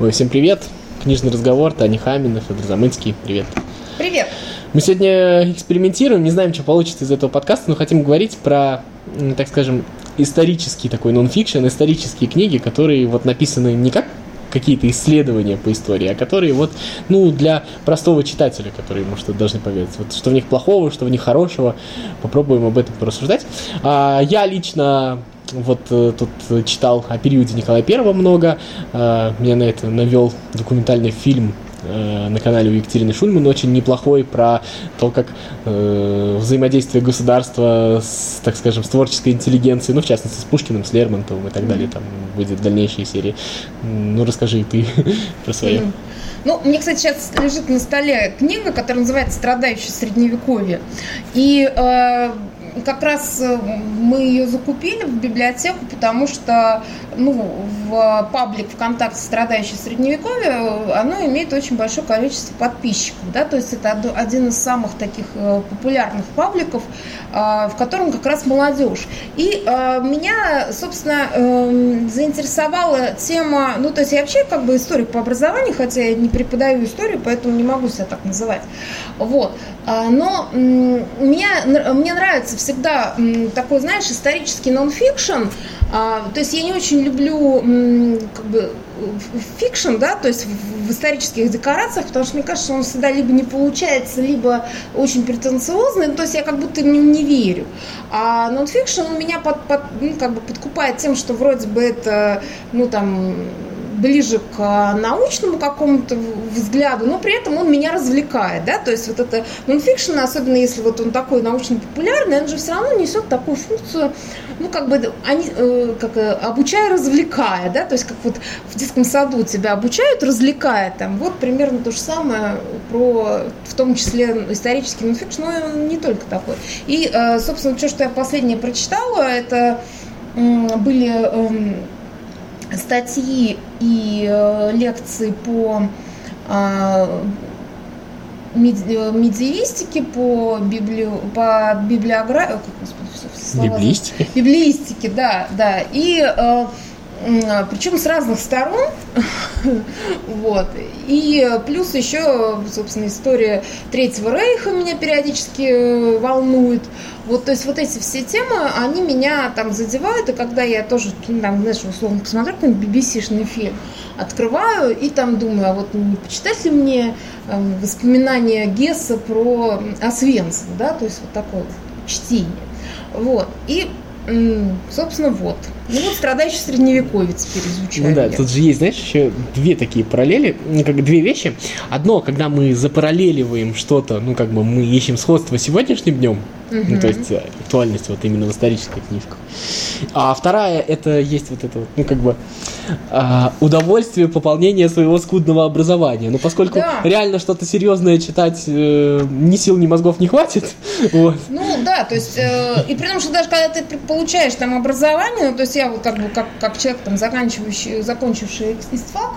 Ой, всем привет. Книжный разговор, Таня Хамина, Федор Замынский. Привет. Привет. Мы сегодня экспериментируем, не знаем, что получится из этого подкаста, но хотим говорить про, так скажем, исторический такой нонфикшн, исторические книги, которые вот написаны не как какие-то исследования по истории, а которые вот, ну, для простого читателя, которые, может, должны поведать. Вот что в них плохого, что в них хорошего. Попробуем об этом порассуждать. А, я лично вот э, тут читал о периоде Николая Первого много. Э, меня на это навел документальный фильм э, на канале у Екатерины Шульман очень неплохой про то, как э, взаимодействие государства с, так скажем, с творческой интеллигенцией, ну, в частности, с Пушкиным, с Лермонтовым и так далее, там будет дальнейшие серии. Ну, расскажи ты про свое. Ну, мне, кстати, сейчас лежит на столе книга, которая называется «Страдающее средневековье». И э, как раз э, мы ее закупили в библиотеку, потому что ну, в паблик ВКонтакте «Страдающий средневековье» оно имеет очень большое количество подписчиков. Да? То есть это один из самых таких э, популярных пабликов, э, в котором как раз молодежь. И меня, собственно, эм, заинтересовала тема, ну, то есть я вообще как бы историк по образованию, хотя я не преподаю историю, поэтому не могу себя так называть. Вот. Но меня, мне нравится всегда такой, знаешь, исторический нон-фикшн. А, то есть я не очень люблю как бы фикшн, да, то есть в исторических декорациях, потому что мне кажется, он всегда либо не получается, либо очень претенциозный, то есть я как будто не, не верю. А нон-фикшн, он меня под, под, ну, как бы подкупает тем, что вроде бы это, ну, там, ближе к научному какому-то взгляду, но при этом он меня развлекает, да, то есть вот это нонфикшн, особенно если вот он такой научно-популярный, он же все равно несет такую функцию, ну, как бы, они, э, как, э, обучая, развлекая, да, то есть как вот в детском саду тебя обучают, развлекая, там, вот примерно то же самое про, в том числе, исторический нонфикшн, но он не только такой. И, э, собственно, все, что я последнее прочитала, это были эм, статьи и э, лекции по а, медиевистике, по, библи... по библиографии, Библиистике? Библиистике, да, да. И э, причем с разных сторон, вот, и плюс еще, собственно, история Третьего Рейха меня периодически э, волнует, вот, то есть вот эти все темы, они меня там задевают, и когда я тоже, ну, там, знаешь, условно посмотрю какой-нибудь BBC-шный фильм, открываю и там думаю, а вот не почитать ли мне э, воспоминания Гесса про Освенцим, да, то есть вот такое чтение. Вот, и, собственно, вот. Ну вот страдающий средневековец перезвучали. Ну да, тут же есть, знаешь, еще две такие параллели, как две вещи. Одно, когда мы запараллеливаем что-то, ну как бы мы ищем сходство сегодняшним днем, угу. ну то есть э, актуальность вот именно в исторических книжках. А вторая, это есть вот это вот, ну как бы а, удовольствие пополнения своего скудного образования. Ну поскольку да. реально что-то серьезное читать э, ни сил, ни мозгов не хватит. Вот. Ну да, то есть, э, и при том, что даже когда ты получаешь там образование, ну, то есть я вот как бы как, как человек, там, заканчивающий, закончивший истфак,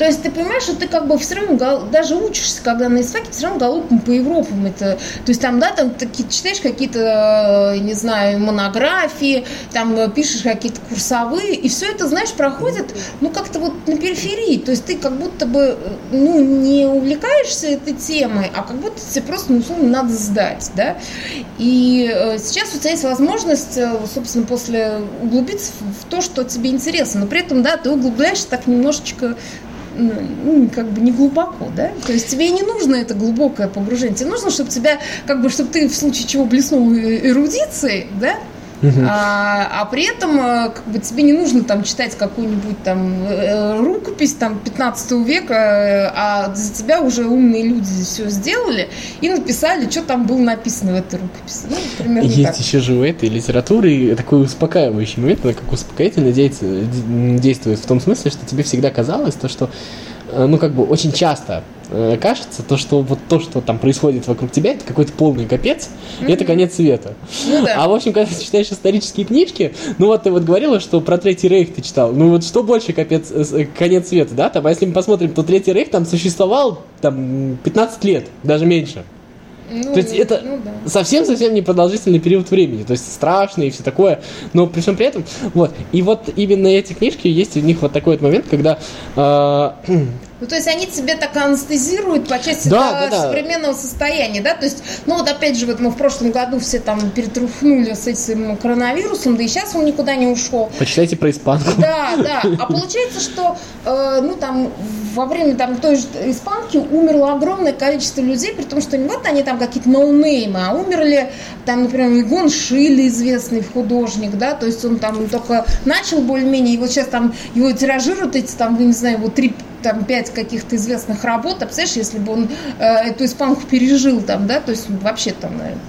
то есть ты понимаешь, что ты как бы все равно даже учишься, когда на ИСФАКе, ты все равно галопом по Европам. Это, то есть там, да, там такие, читаешь какие-то, не знаю, монографии, там пишешь какие-то курсовые, и все это, знаешь, проходит, ну, как-то вот на периферии. То есть ты как будто бы, ну, не увлекаешься этой темой, а как будто тебе просто, ну, условно, надо сдать, да. И э, сейчас у тебя есть возможность, э, собственно, после углубиться в то, что тебе интересно, но при этом, да, ты углубляешься так немножечко ну, как бы не глубоко, да? То есть тебе не нужно это глубокое погружение. Тебе нужно, чтобы тебя, как бы, чтобы ты в случае чего блеснул эрудицией, да? А, а при этом э, как бы тебе не нужно там читать какую-нибудь там э, рукопись там 15 века, э, а за тебя уже умные люди все сделали и написали, что там было написано в этой рукописи. Ну, примерно Есть так. еще же у этой литературы такой успокаивающий момент, она как успокоительно действует в том смысле, что тебе всегда казалось то, что ну как бы очень часто Э, кажется, то, что вот то, что там происходит вокруг тебя, это какой-то полный капец, mm-hmm. и это конец света. Ну, да. А в общем, когда ты читаешь исторические книжки, ну вот ты вот говорила, что про Третий Рейх ты читал, ну вот что больше капец, э, э, конец света, да? Там, а если мы посмотрим, то Третий Рейх там существовал там 15 лет, даже меньше. Ну, то есть это ну, да. совсем-совсем непродолжительный период времени, то есть страшно и все такое, но при всем при этом, вот, и вот именно эти книжки, есть у них вот такой вот момент, когда э, ну, то есть они тебе так анестезируют по части да, да, да. современного состояния, да? То есть, ну вот опять же, вот мы в прошлом году все там перетрухнули с этим коронавирусом, да и сейчас он никуда не ушел. Почитайте про испанку. Да, да. А получается, что, э, ну там, во время там той же испанки умерло огромное количество людей, при том, что не вот они там какие-то ноунеймы, а умерли там, например, Игон Шили, известный художник, да, то есть он там только начал более-менее, и вот сейчас там его тиражируют эти там, не знаю, его три там пять каких-то известных работ, а представляешь, если бы он э, эту испанку пережил там, да, то есть вообще там, наверное,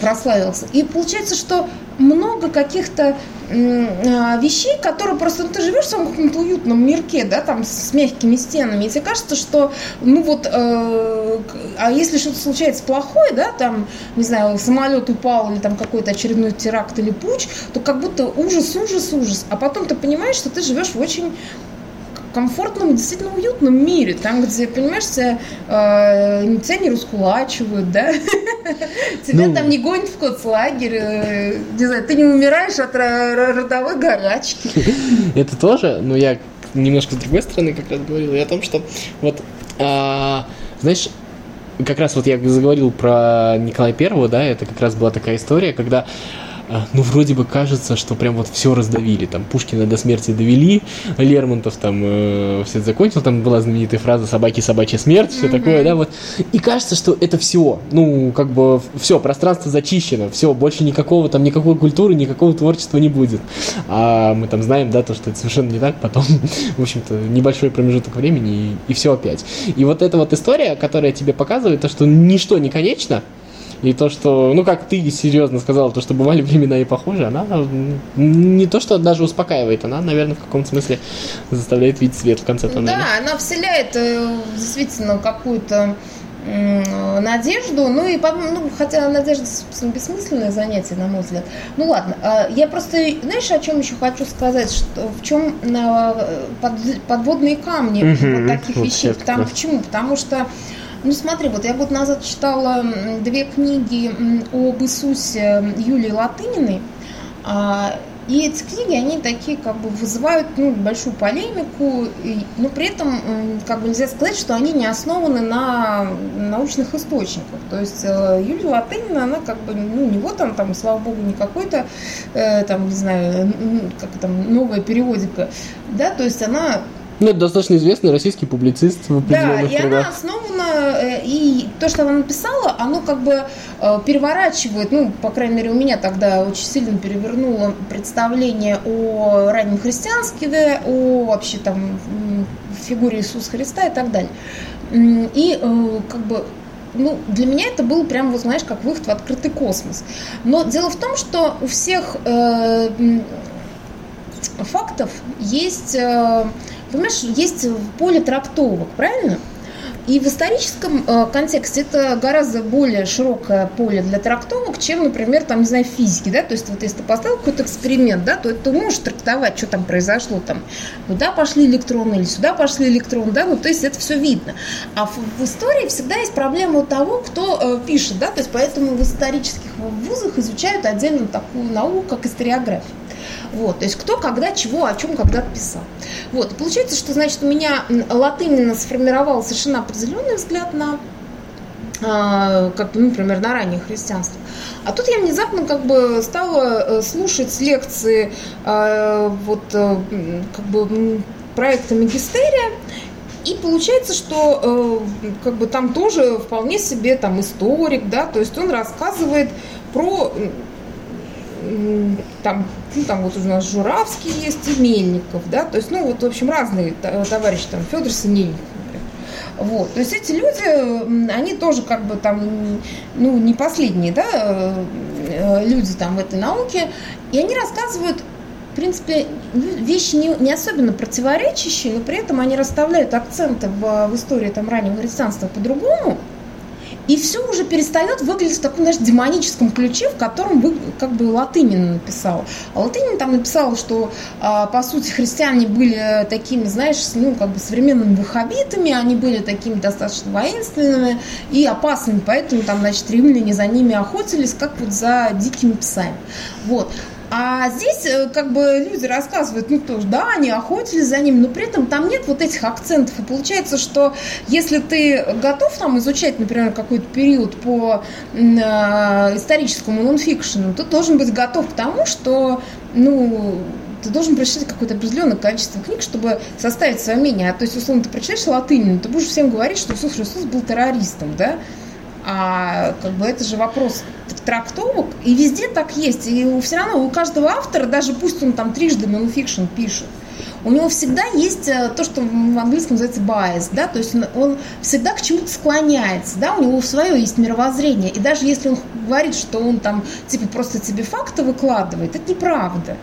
прославился. И получается, что много каких-то э, вещей, которые просто, ну, ты живешь в своем каком-то уютном мирке, да, там с мягкими стенами, и тебе кажется, что, ну вот, э, а если что-то случается плохое, да, там, не знаю, самолет упал или там какой-то очередной теракт или путь, то как будто ужас, ужас, ужас. А потом ты понимаешь, что ты живешь в очень комфортном, действительно уютном мире, там, где, понимаешь, тебя, э, тебя не раскулачивают, да, тебя ну, там не гонят в концлагерь, э, не знаю, ты не умираешь от родовой горячки. Это тоже, но я немножко с другой стороны как раз говорил и о том, что вот, а, знаешь, как раз вот я заговорил про Николая Первого, да, это как раз была такая история, когда ну, вроде бы кажется, что прям вот все раздавили. Там Пушкина до смерти довели, Лермонтов там э, все закончил, там была знаменитая фраза «собаки, собачья смерть», все mm-hmm. такое, да, вот. И кажется, что это все, ну, как бы все, пространство зачищено, все, больше никакого там, никакой культуры, никакого творчества не будет. А мы там знаем, да, то, что это совершенно не так, потом, в общем-то, небольшой промежуток времени, и, и все опять. И вот эта вот история, которая тебе показывает то, что ничто не конечно, и то, что, ну, как ты серьезно сказал, то, что бывали времена и похожи, она не то, что даже успокаивает, она, наверное, в каком-то смысле заставляет видеть свет в конце тоннеля. Да, она вселяет э, действительно какую-то надежду, ну и ну, хотя надежда, собственно, бессмысленное занятие, на мой взгляд. Ну ладно, а, я просто, знаешь, о чем еще хочу сказать, что в чем под, подводные камни угу, вот таких вот вещей. Потому, почему? Потому что ну смотри, вот я год назад читала две книги об Иисусе Юлии Латыниной. А, и эти книги, они такие как бы вызывают ну, большую полемику, но при этом как бы нельзя сказать, что они не основаны на научных источниках. То есть э, Юлия Латынина, она как бы, ну, не вот там, там слава богу, не какой-то, э, там, не знаю, как там, новая периодика, да, то есть она ну, это достаточно известный российский публицист в Да, и она основана, э, и то, что она написала, оно как бы э, переворачивает, ну, по крайней мере, у меня тогда очень сильно перевернуло представление о раннем христианстве, о вообще там фигуре Иисуса Христа и так далее. И э, как бы ну, для меня это был прям, вот знаешь, как выход в открытый космос. Но дело в том, что у всех э, фактов есть э, понимаешь, есть поле трактовок, правильно? И в историческом э, контексте это гораздо более широкое поле для трактовок, чем, например, там, не знаю, физики, да, то есть вот если ты поставил какой-то эксперимент, да, то ты можешь трактовать, что там произошло, там, куда пошли электроны или сюда пошли электроны, да, ну, то есть это все видно. А в, в истории всегда есть проблема у того, кто э, пишет, да, то есть поэтому в исторических вузах изучают отдельно такую науку, как историография. Вот, то есть кто, когда, чего, о чем когда писал. Вот, и получается, что, значит, у меня Латынина сформировала совершенно определенный взгляд на а, как бы, ну, например, на раннее христианство. А тут я внезапно как бы стала э, слушать лекции а, вот э, как бы проекта Магистерия, и получается, что э, как бы там тоже вполне себе там историк, да, то есть он рассказывает про там, ну, там вот у нас Журавский есть и Мельников, да, то есть, ну, вот, в общем, разные товарищи, там, Федор Синельников, вот, то есть эти люди, они тоже как бы там, ну, не последние, да, э, люди там в этой науке, и они рассказывают в принципе, вещи не, не особенно противоречащие, но при этом они расставляют акценты в, в истории там, раннего христианства по-другому. И все уже перестает выглядеть в таком, знаешь, демоническом ключе, в котором вы, как бы Латынин написал. А Латынин там написал, что, а, по сути, христиане были такими, знаешь, ну, как бы современными ваххабитами, они были такими достаточно воинственными и опасными, поэтому там, значит, римляне за ними охотились, как вот за дикими псами. Вот. А здесь э, как бы люди рассказывают, ну тоже, да, они охотились за ним, но при этом там нет вот этих акцентов. И получается, что если ты готов там изучать, например, какой-то период по э, историческому нонфикшену, ты должен быть готов к тому, что, ну, ты должен прочитать какое-то определенное количество книг, чтобы составить свое мнение. А то есть, условно, ты прочитаешь латынь, ты будешь всем говорить, что Иисус Христос был террористом, да? А как бы это же вопрос трактовок, и везде так есть. И все равно у каждого автора, даже пусть он там трижды нонфикшн пишет, у него всегда есть э, то, что в английском называется bias, да, то есть он, он всегда к чему-то склоняется, да, у него свое есть мировоззрение, и даже если он говорит, что он там, типа, просто тебе факты выкладывает, это неправда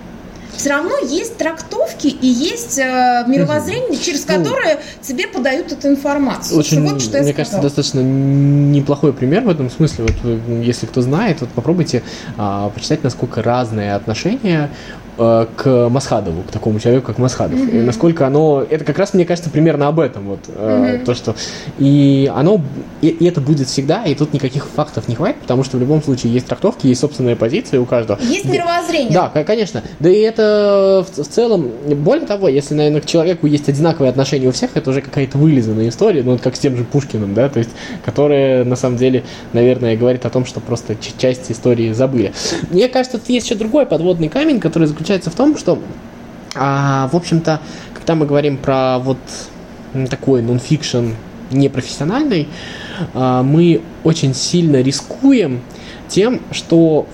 все равно есть трактовки и есть э, мировоззрение, через ну, которое тебе подают эту информацию. Очень, вот, что мне кажется, достаточно неплохой пример в этом смысле. Вот если кто знает, вот попробуйте а, почитать, насколько разные отношения Э, к Масхадову, к такому человеку, как Масхадов. Mm-hmm. И насколько оно... Это как раз, мне кажется, примерно об этом. Вот, mm-hmm. То, что... И оно... И, и это будет всегда, и тут никаких фактов не хватит, потому что в любом случае есть трактовки, есть собственная позиция у каждого. Есть мировоззрение. Да, конечно. Да и это в, в целом... Более того, если, наверное, к человеку есть одинаковые отношения у всех, это уже какая-то вылизанная история, ну, вот как с тем же Пушкиным, да, то есть, которая, на самом деле, наверное, говорит о том, что просто часть истории забыли. Мне кажется, тут есть еще другой подводный камень, который заключается в том, что, а, в общем-то, когда мы говорим про вот такой нонфикшн непрофессиональный, а, мы очень сильно рискуем тем, что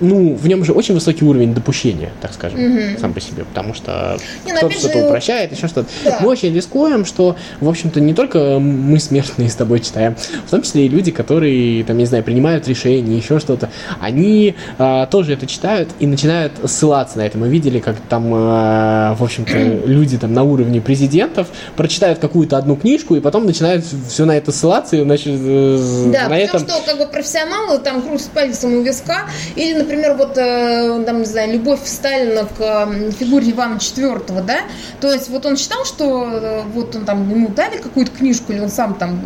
ну, в нем же очень высокий уровень допущения, так скажем, угу. сам по себе, потому что не, ну, кто-то что-то же... упрощает, еще что-то. Да. Мы очень рискуем, что, в общем-то, не только мы смертные с тобой читаем, в том числе и люди, которые, там, не знаю, принимают решения, еще что-то, они а, тоже это читают и начинают ссылаться на это. Мы видели, как там, а, в общем-то, люди там на уровне президентов прочитают какую-то одну книжку и потом начинают все на это ссылаться и значит, э, да, на этом... что как бы профессионалы там крутят пальцем у виска. Или, например, вот, э, там, не знаю, любовь Сталина к фигуре Ивана IV, да? То есть вот он считал, что э, вот он там, ему дали какую-то книжку, или он сам там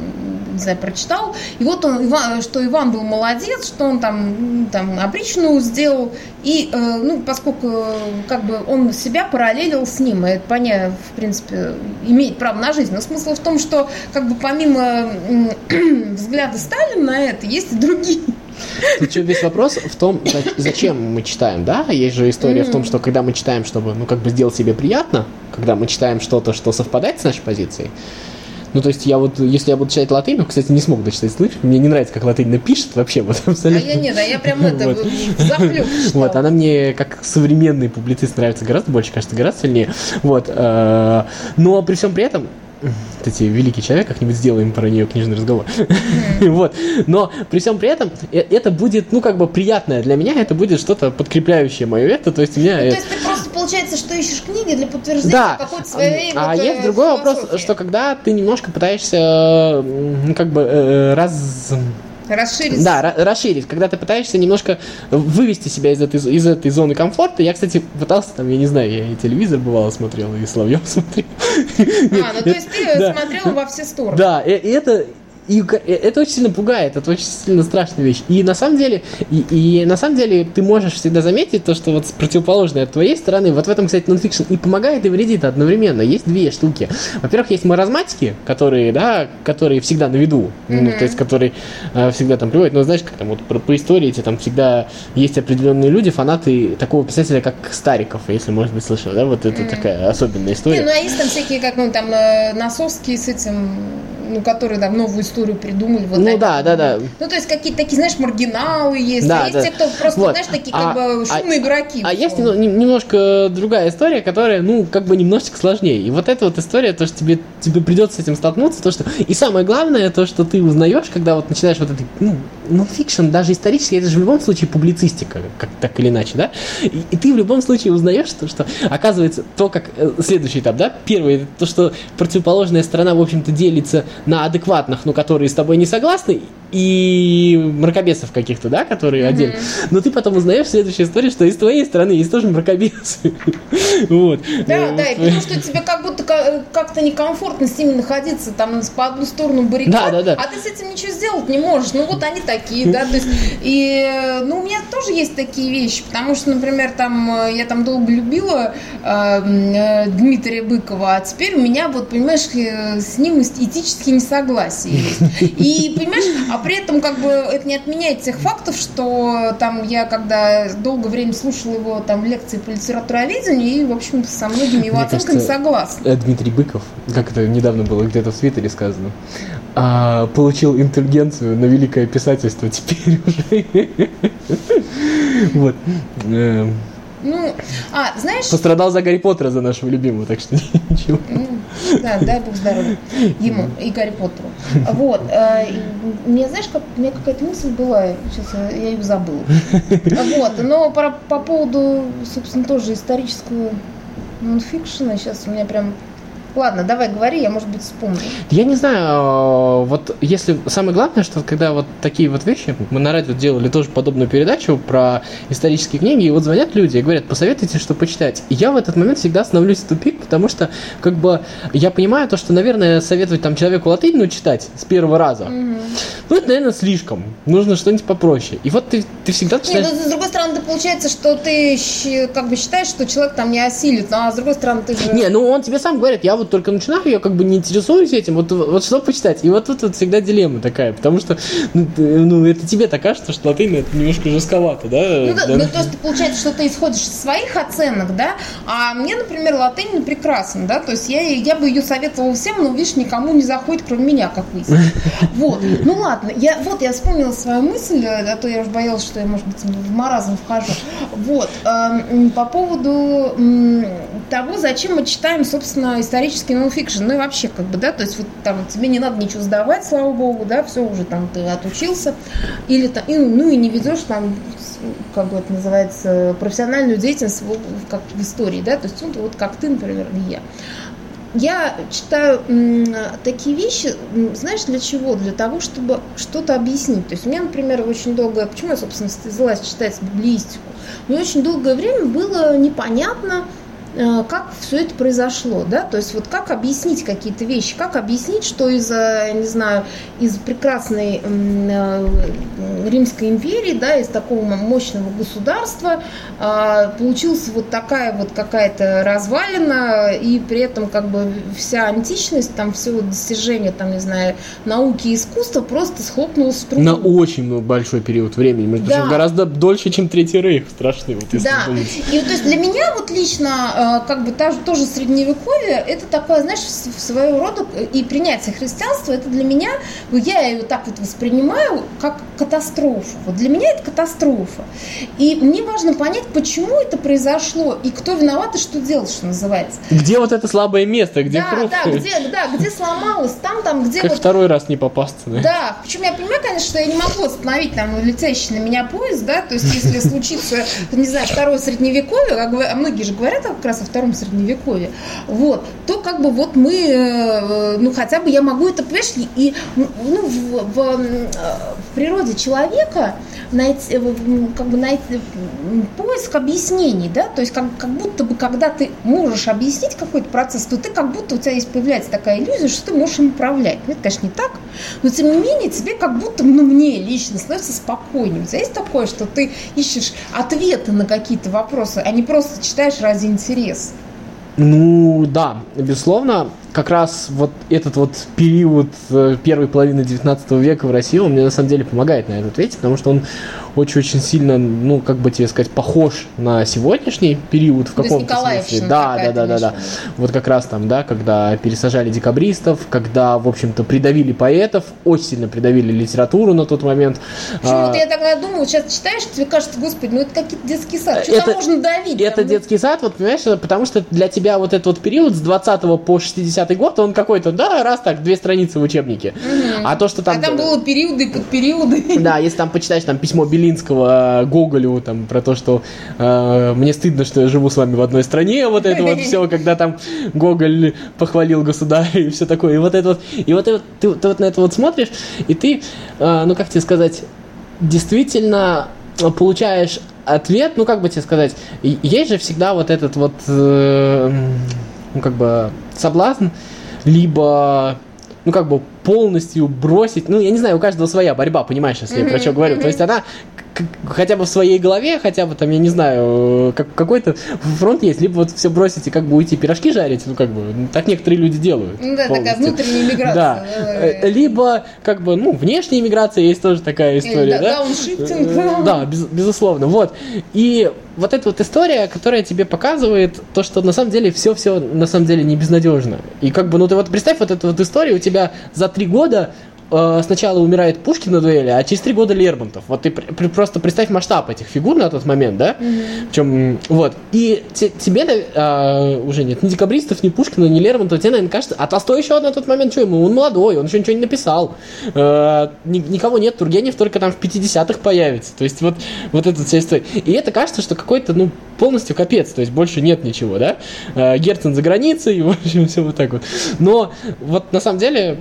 не знаю, прочитал. И вот он, что Иван был молодец, что он там, там опричную сделал. И, э, ну, поскольку как бы он себя параллелил с ним, и это понятно, в принципе, имеет право на жизнь. Но смысл в том, что как бы помимо взгляда Сталина на это, есть и другие Тут весь вопрос в том, зачем мы читаем, да? Есть же история mm-hmm. в том, что когда мы читаем, чтобы, ну, как бы сделать себе приятно, когда мы читаем что-то, что совпадает с нашей позицией, ну, то есть я вот, если я буду читать латынь, ну, кстати, не смог дочитать, слышишь? Мне не нравится, как латынь напишет вообще, вот абсолютно. А я нет, а я прям это вот. Вот, она мне, как современный публицист, нравится гораздо больше, кажется, гораздо сильнее. Вот, э, но при всем при этом, кстати, великий человек, как-нибудь сделаем про нее книжный разговор. вот. Но при всем при этом э, это будет, ну, как бы приятное для меня, это будет что-то подкрепляющее мое это. То есть у меня. Ну, то есть ты получается, что ищешь книги для подтверждения да. какой-то своей. А вот, есть другой вопрос, что когда ты немножко пытаешься, как бы э, раз Расширить. Да, расширить. Когда ты пытаешься немножко вывести себя из этой, из этой зоны комфорта. Я, кстати, пытался, там, я не знаю, я и телевизор бывало смотрел, и Соловьев смотрел. А, ну то есть ты смотрел во все стороны. Да, и это и это очень сильно пугает, это очень сильно страшная вещь. И на самом деле, и, и на самом деле ты можешь всегда заметить то, что вот противоположное от твоей стороны, вот в этом, кстати, нонфикшн и помогает, и вредит одновременно. Есть две штуки. Во-первых, есть маразматики, которые, да, которые всегда на виду, mm-hmm. ну, то есть которые э, всегда там приводят. Но знаешь, как там вот про, по истории эти там всегда есть определенные люди, фанаты такого писателя, как Стариков, если, может быть, слышал, да, вот это mm-hmm. такая особенная история. Не, ну а есть там всякие, как, ну, там, э, Носовские с этим ну, которые там новую историю придумали. Вот, ну да, да, да. Ну, то есть какие-то такие, знаешь, маргиналы есть, да, а есть да. те, кто просто, вот. знаешь, такие а, как бы шумные а, дураки. А есть ну, немножко другая история, которая, ну, как бы немножечко сложнее. И вот эта вот история, то, что тебе, тебе придется с этим столкнуться, то, что... И самое главное, то, что ты узнаешь, когда вот начинаешь вот это, ну, ну, фикшн, даже исторический, это же в любом случае публицистика, как так или иначе, да? И, и ты в любом случае узнаешь, то, что оказывается то, как э, следующий этап, да? Первый, то, что противоположная сторона, в общем-то, делится на адекватных, но которые с тобой не согласны, и мракобесов каких-то, да, которые отдельно. Но ты потом узнаешь в следующей истории, что и с твоей стороны есть тоже мракобесы. Вот. Да, да, и потому что тебе как будто как-то некомфортно с ними находиться там по одну сторону баррикад, да, да, да. а ты с этим ничего сделать не можешь. Ну вот они такие, да, то есть, и, ну, у меня тоже есть такие вещи, потому что, например, там, я там долго любила э, Дмитрия Быкова, а теперь у меня, вот, понимаешь, э, с ним этические несогласия есть. И, понимаешь, а при этом, как бы, это не отменяет тех фактов, что там я, когда долгое время слушала его там лекции по литературоведению, и, в общем-то, со многими его Мне оценками кажется, согласна. Э, Дмитрий Быков, как это недавно было где-то в Твиттере сказано, а, получил интеллигенцию на великое писательство теперь уже. Вот. Ну, а, знаешь... Пострадал за Гарри Поттера, за нашего любимого, так что ничего. Да, дай бог здоровья ему и Гарри Поттеру. Вот. Э, мне, знаешь, как, у меня какая-то мысль была, сейчас я ее забыла. Вот. Но по, по поводу, собственно, тоже исторического нонфикшена, сейчас у меня прям Ладно, давай говори, я, может быть, вспомню. Я не знаю, э, вот если самое главное, что когда вот такие вот вещи, мы на радио делали тоже подобную передачу про исторические книги, и вот звонят люди и говорят, посоветуйте, что почитать. И я в этот момент всегда становлюсь в тупик, потому что как бы я понимаю то, что, наверное, советовать там человеку латынь ну, читать с первого раза, mm-hmm. ну, это, наверное, слишком. Нужно что-нибудь попроще. И вот ты, ты всегда читаешь... Нет, ну, с другой стороны, получается, что ты как бы считаешь, что человек там не осилит, ну, а с другой стороны, ты же... Не, ну он тебе сам говорит, я вот вот только начинаю, я как бы не интересуюсь этим, вот, вот что почитать. И вот тут вот всегда дилемма такая, потому что, ну, ну это тебе так кажется, что латынь это немножко жестковато, да? Ну, да, да. Ну, то есть получается, что ты исходишь из своих оценок, да, а мне, например, латынь прекрасна, да, то есть я, я бы ее советовала всем, но, видишь, никому не заходит, кроме меня, как выяснилось. Вот, ну ладно, я, вот я вспомнила свою мысль, а то я уже боялась, что я, может быть, в маразм вхожу. Вот, э, по поводу того, зачем мы читаем, собственно, исторические исторический нонфикшн, ну и вообще, как бы, да, то есть вот там тебе не надо ничего сдавать, слава богу, да, все уже там ты отучился, или там, и, ну и не ведешь там, как бы это называется, профессиональную деятельность в, как в истории, да, то есть вот, вот как ты, например, или я. Я читаю м, такие вещи, знаешь, для чего? Для того, чтобы что-то объяснить. То есть у меня, например, очень долго, почему я, собственно, взялась читать библиистику? Мне очень долгое время было непонятно, как все это произошло, да, то есть вот как объяснить какие-то вещи, как объяснить, что из, не знаю, из прекрасной э, Римской империи, да, из такого мощного государства а, получилась вот такая вот какая-то развалина, и при этом как бы вся античность, там все достижения, там, не знаю, науки и искусства просто схлопнулось в трубу. На очень большой период времени, между да. прочим, гораздо дольше, чем Третий Рейх, страшный. Вот, если да, и то есть для меня вот лично э, как бы та, тоже средневековье, это такое, знаешь, своего рода и принятие христианства, это для меня, я ее так вот воспринимаю, как катастрофу. Вот для меня это катастрофа. И мне важно понять, почему это произошло, и кто виноват, и что делать, что называется. Где вот это слабое место, где да, хруст? Да, где, да, где сломалось, там, там, где как вот... второй раз не попасться, да? Да, причем я понимаю, конечно, что я не могу остановить там летящий на меня поезд, да, то есть если случится, не знаю, второе средневековье, а многие же говорят как раз раз во втором средневековье, вот, то как бы вот мы, э, ну хотя бы я могу это, понимаешь, и ну, в, в, в природе человека найти, как бы найти поиск объяснений, да, то есть как, как будто бы, когда ты можешь объяснить какой-то процесс, то ты как будто у тебя есть появляется такая иллюзия, что ты можешь им управлять. Ну, это, конечно, не так, но тем не менее тебе как будто, ну, мне лично становится спокойнее. У тебя есть такое, что ты ищешь ответы на какие-то вопросы, а не просто читаешь ради интереса. Ну, да, безусловно как раз вот этот вот период э, первой половины 19 века в России, он мне на самом деле помогает на это ответить, потому что он очень-очень сильно, ну, как бы тебе сказать, похож на сегодняшний период в каком-то смысле. Да, да, да, да, да. Вот как раз там, да, когда пересажали декабристов, когда, в общем-то, придавили поэтов, очень сильно придавили литературу на тот момент. Почему-то а, я тогда думаю, сейчас читаешь, тебе кажется, господи, ну это какие-то детский сад, что это, там можно давить? Это там, детский сад, вот понимаешь, потому что для тебя вот этот вот период с 20 по 60 20 год, он какой-то, да, раз так, две страницы в учебнике. Угу. А то, что там... А там было периоды под периоды. Да, если там почитаешь там письмо Билли Белинского Гоголю, там, про то, что э, мне стыдно, что я живу с вами в одной стране, вот это вот все, когда там Гоголь похвалил государя и все такое, и вот это вот, и вот это, ты, ты вот на это вот смотришь, и ты, э, ну как тебе сказать, действительно получаешь ответ, ну как бы тебе сказать, есть же всегда вот этот вот, э, ну как бы соблазн, либо ну, как бы полностью бросить, ну, я не знаю, у каждого своя борьба, понимаешь, если mm-hmm, я про что говорю. Mm-hmm. То есть она хотя бы в своей голове, хотя бы там, я не знаю, как, какой-то фронт есть, либо вот все бросить и как бы уйти пирожки жарить, ну как бы, так некоторые люди делают. Ну да, полностью. такая внутренняя миграция. Да. да. Либо как бы, ну, внешняя миграция есть тоже такая история, да? Дауншифтинг. Да, без, безусловно, вот. И вот эта вот история, которая тебе показывает то, что на самом деле все-все на самом деле не безнадежно. И как бы, ну ты вот представь вот эту вот историю, у тебя за три года Э, сначала умирает Пушкин на дуэли, а через три года Лермонтов. Вот ты при, просто представь масштаб этих фигур на тот момент, да? Mm-hmm. Чем, вот. И те, тебе э, уже нет ни декабристов, ни Пушкина, ни Лермонтова, тебе, наверное, кажется, а Толстой еще на тот момент, что ему, он молодой, он еще ничего не написал. Э, ни, никого нет, Тургенев только там в 50-х появится. То есть вот, вот эта вся история. И это кажется, что какой-то, ну, полностью капец, то есть больше нет ничего, да? Э, Герцен за границей, в общем, все вот так вот. Но вот на самом деле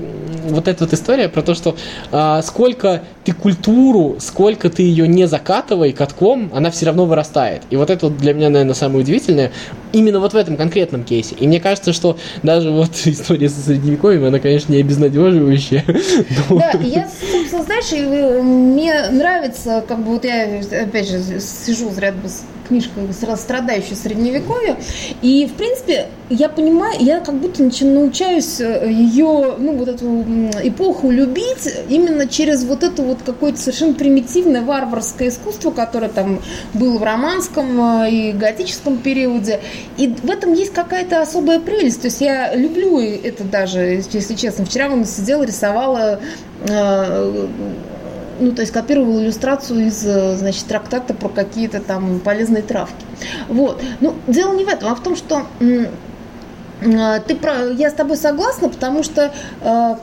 вот эта вот история про то, что а, сколько ты культуру, сколько ты ее не закатывай катком, она все равно вырастает. И вот это для меня, наверное, самое удивительное, именно вот в этом конкретном кейсе. И мне кажется, что даже вот история со средневековьем, она, конечно, не обезнадеживающая. Но... Да, я, собственно, знаешь, мне нравится, как бы вот я, опять же, сижу рядом с книжка страдающая средневековье. И, в принципе, я понимаю, я как будто научаюсь э, ее, ну, вот эту эпоху любить именно через вот это вот какое-то совершенно примитивное варварское искусство, которое там было в романском э, и готическом периоде. И в этом есть какая-то особая прелесть. То есть я люблю это даже, если честно. Вчера вон сидела, рисовала э, ну, то есть копировал иллюстрацию из, э, значит, трактата про какие-то там полезные травки. Вот. Ну, дело не в этом, а в том, что э, ты про, я с тобой согласна, потому что э,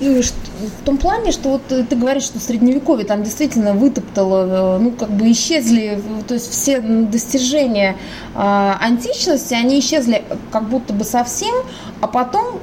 в том плане, что вот ты говоришь, что средневековье там действительно вытоптало, э, ну как бы исчезли, то есть все достижения э, античности, они исчезли как будто бы совсем, а потом,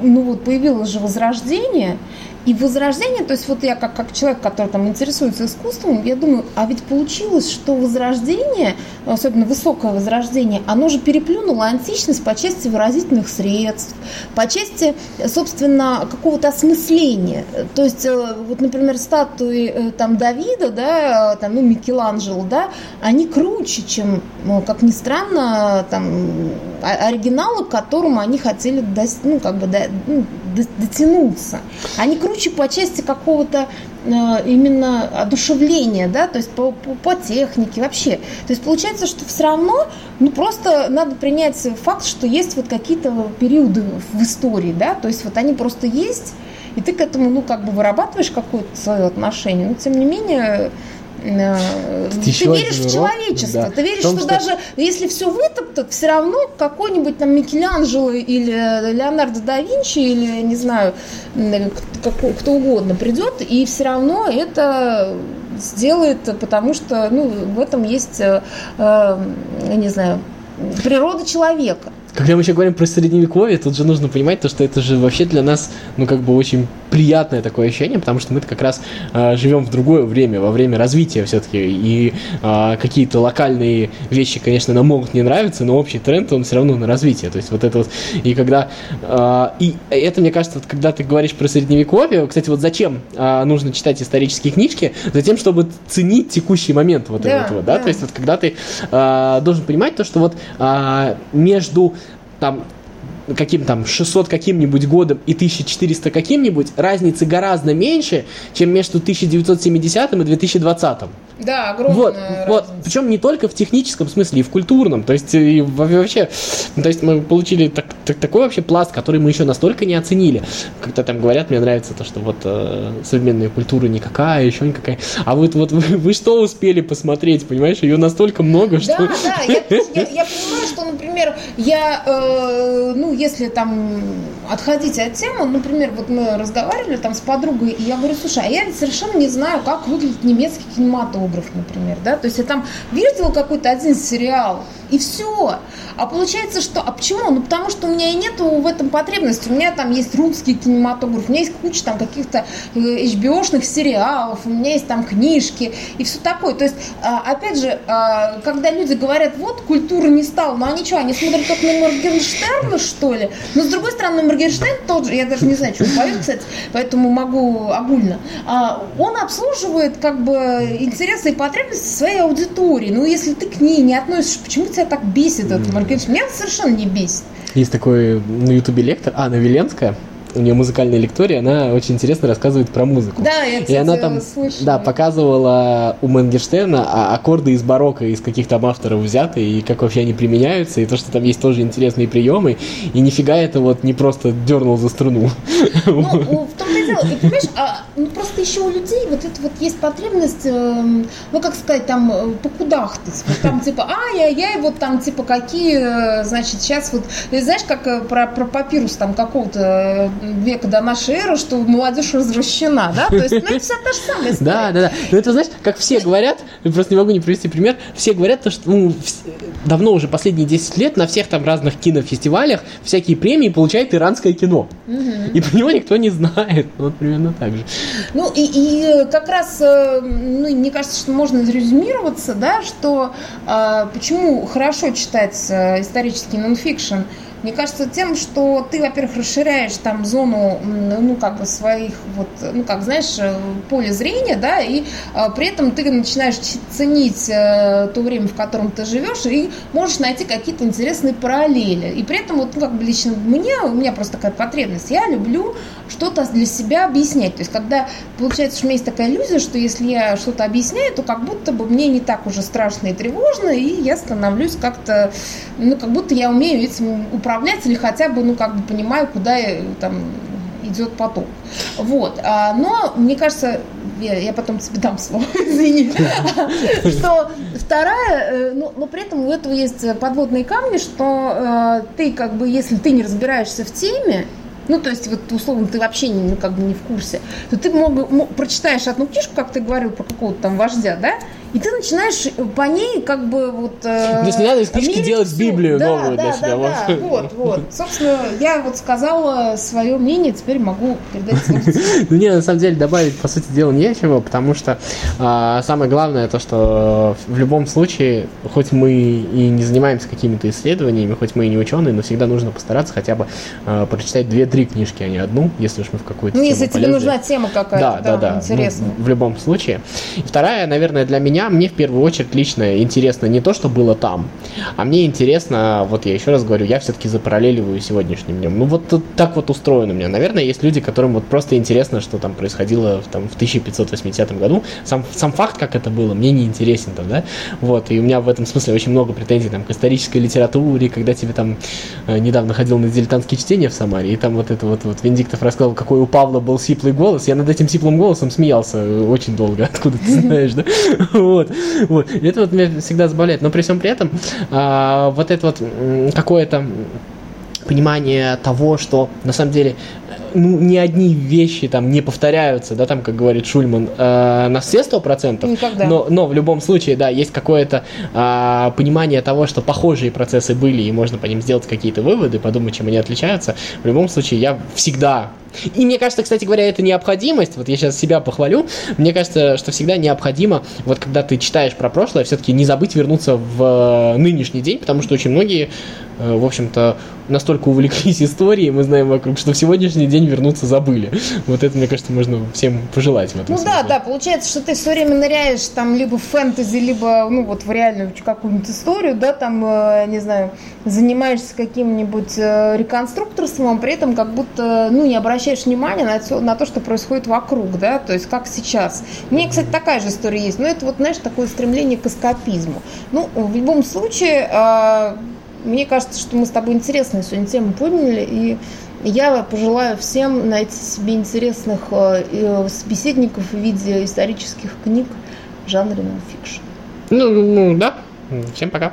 ну вот появилось же возрождение, и возрождение, то есть вот я как, как человек, который там интересуется искусством, я думаю, а ведь получилось, что возрождение, особенно высокое возрождение, оно же переплюнуло античность по части выразительных средств, по части, собственно, какого-то осмысления. То есть, э, вот, например, статуи э, там Давида, да, там, ну, Микеланджело, да, они круче, чем, ну, как ни странно, там, оригиналы, к которому они хотели, ну, как бы, ну, дотянуться. Они круче по части какого-то э, именно одушевления, да, то есть по, по, по технике вообще. То есть получается, что все равно, ну просто надо принять факт, что есть вот какие-то периоды в истории, да, то есть вот они просто есть, и ты к этому, ну, как бы вырабатываешь какое-то свое отношение, но тем не менее ты веришь в человечество, да. ты веришь, том, что, что даже если все вытоптат, все равно какой-нибудь там Микеланджело или Леонардо да Винчи или не знаю кто, кто угодно придет и все равно это сделает, потому что ну, в этом есть, э, э не знаю, природа человека. Когда мы еще говорим про средневековье, тут же нужно понимать то, что это же вообще для нас, ну, как бы очень приятное такое ощущение, потому что мы как раз э, живем в другое время, во время развития все-таки, и э, какие-то локальные вещи, конечно, нам могут не нравиться, но общий тренд, он все равно на развитие, то есть вот это вот, и когда, э, и это, мне кажется, вот, когда ты говоришь про средневековье, кстати, вот зачем э, нужно читать исторические книжки? Затем, чтобы ценить текущий момент вот да, этого, да? да, то есть вот когда ты э, должен понимать то, что вот э, между там каким там 600 каким-нибудь годом и 1400 каким-нибудь, разницы гораздо меньше, чем между 1970 и 2020. Да, огромная вот, разница. вот, причем не только в техническом смысле, и в культурном, то есть и вообще, то есть мы получили так, так, такой вообще пласт, который мы еще настолько не оценили. Как-то там говорят, мне нравится то, что вот э, современная культура никакая, еще никакая. А вот, вот вы, вы что успели посмотреть, понимаешь, ее настолько много, что... Да, да, я, я, я понимаю, что, например, я, э, ну, если там отходить от темы, например, вот мы разговаривали там с подругой, и я говорю, слушай, а я совершенно не знаю, как выглядит немецкий кинематограф, например, да, то есть я там видела какой-то один сериал, и все. А получается, что, а почему? Ну, потому что у меня и нету в этом потребности. У меня там есть русский кинематограф, у меня есть куча там каких-то HBO-шных э, сериалов, у меня есть там книжки и все такое. То есть, а, опять же, а, когда люди говорят, вот, культура не стала, ну, они что, они смотрят только на Моргенштерна, что ли? Но, с другой стороны, Моргенштерн тоже, я даже не знаю, что он поет, кстати, поэтому могу огульно. А, он обслуживает, как бы, интересы и потребности своей аудитории. Ну, если ты к ней не относишься, почему тебя так бесит этот Моргенштерн? Меня совершенно не бесит. Есть такой на ютубе лектор, Анна Веленская, у нее музыкальная лектория, она очень интересно рассказывает про музыку. Да, я, кстати, И она там слышала. да, показывала у Мангерштерна а, аккорды из барокко, из каких там авторов взяты, и как вообще они применяются, и то, что там есть тоже интересные приемы, и нифига это вот не просто дернул за струну. Ну, в том-то и дело. И понимаешь, а, ну просто еще у людей вот это вот есть потребность, э, ну как сказать, там э, покудахтать. Вот там типа, ай-яй-яй, вот там типа какие, э, значит, сейчас вот, э, знаешь, как э, про, про папирус там какого-то века до нашей эры, что молодежь развращена, да? То есть, ну это вся та же самая история. Да, да, да. Но это, знаешь, как все говорят, я просто не могу не привести пример, все говорят, то, что ну, давно уже, последние 10 лет, на всех там разных кинофестивалях всякие премии получает иранское кино. И про него никто не знает. Вот примерно так же. Ну и, и как раз, э, ну, мне кажется, что можно резюмироваться, да, что э, почему хорошо читать э, исторический нонфикшн. Мне кажется, тем, что ты, во-первых, расширяешь там зону, ну, как бы своих, вот, ну, как, знаешь, э, поле зрения, да, и э, при этом ты начинаешь ценить э, то время, в котором ты живешь, и можешь найти какие-то интересные параллели. И при этом, вот, ну, как бы лично мне, у меня просто такая потребность, я люблю что-то для себя объяснять. То есть, когда получается, у меня есть такая иллюзия, что если я что-то объясняю, то как будто бы мне не так уже страшно и тревожно, и я становлюсь как-то, ну, как будто я умею этим управлять или хотя бы, ну, как бы понимаю, куда я, там идет поток. Вот. А, Но мне кажется, я, я потом тебе дам слово, извини, что вторая, э, ну, но при этом у этого есть подводные камни, что э, ты как бы, если ты не разбираешься в теме, ну, то есть, вот, условно, ты вообще не, ну, как бы не в курсе, то ты мог, мог- прочитаешь одну книжку, как ты говорил, про какого-то там вождя, да, и ты начинаешь по ней как бы вот... э, То есть не надо из книжки делать всю. Библию Да, новую да, для да, себя, Да, вот. вот, вот. Собственно, я вот сказала свое мнение, теперь могу передать. Ну, не, на самом деле добавить, по сути дела, нечего, потому что а, самое главное то, что в любом случае, хоть мы и не занимаемся какими-то исследованиями, хоть мы и не ученые, но всегда нужно постараться хотя бы а, прочитать 2-3 книжки, а не одну, если уж мы в какую-то Ну, если тебе нужна тема какая-то, Да, да, да. интересная. Ну, в любом случае. И вторая, наверное, для меня, мне в первую очередь лично интересно не то, что было там, а мне интересно, вот я еще раз говорю, я все-таки запараллеливаю сегодняшним днем. Ну, вот так вот устроено у меня. Наверное, есть люди, которым вот просто интересно, что там происходило там, в 1580 году. Сам, сам факт, как это было, мне не интересен там, да? Вот, и у меня в этом смысле очень много претензий там, к исторической литературе, когда тебе там э, недавно ходил на дилетантские чтения в Самаре, и там вот это вот, вот Венедиктов рассказал, какой у Павла был сиплый голос, я над этим сиплым голосом смеялся э, очень долго, откуда ты знаешь, да? Вот, вот. И это вот меня всегда забавляет. Но при всем при этом а, вот это вот какое-то понимание того, что на самом деле ну, ни одни вещи там не повторяются, да, там, как говорит Шульман, э, на все сто процентов. Никогда. Но, но в любом случае, да, есть какое-то а, понимание того, что похожие процессы были, и можно по ним сделать какие-то выводы, подумать, чем они отличаются. В любом случае, я всегда и мне кажется, кстати говоря, это необходимость. Вот я сейчас себя похвалю. Мне кажется, что всегда необходимо, вот когда ты читаешь про прошлое, все-таки не забыть вернуться в э, нынешний день, потому что очень многие, э, в общем-то, настолько увлеклись историей, мы знаем вокруг, что в сегодняшний день вернуться забыли. Вот это, мне кажется, можно всем пожелать в этом Ну да, смысле. да, получается, что ты все время ныряешь там либо в фэнтези, либо, ну вот в реальную какую-нибудь историю, да, там, э, не знаю, занимаешься каким-нибудь э, реконструкторством, а при этом как будто, ну, не обращаешь внимания на, всё- на то, что происходит вокруг, да, то есть как сейчас. У меня, кстати, такая же история есть, но это вот, знаешь, такое стремление к эскапизму. Ну, в любом случае, э, мне кажется, что мы с тобой интересную сегодня тему подняли, и я пожелаю всем найти себе интересных э, э, собеседников в виде исторических книг в жанре нонфикшн. Ну, ну, да. Всем пока.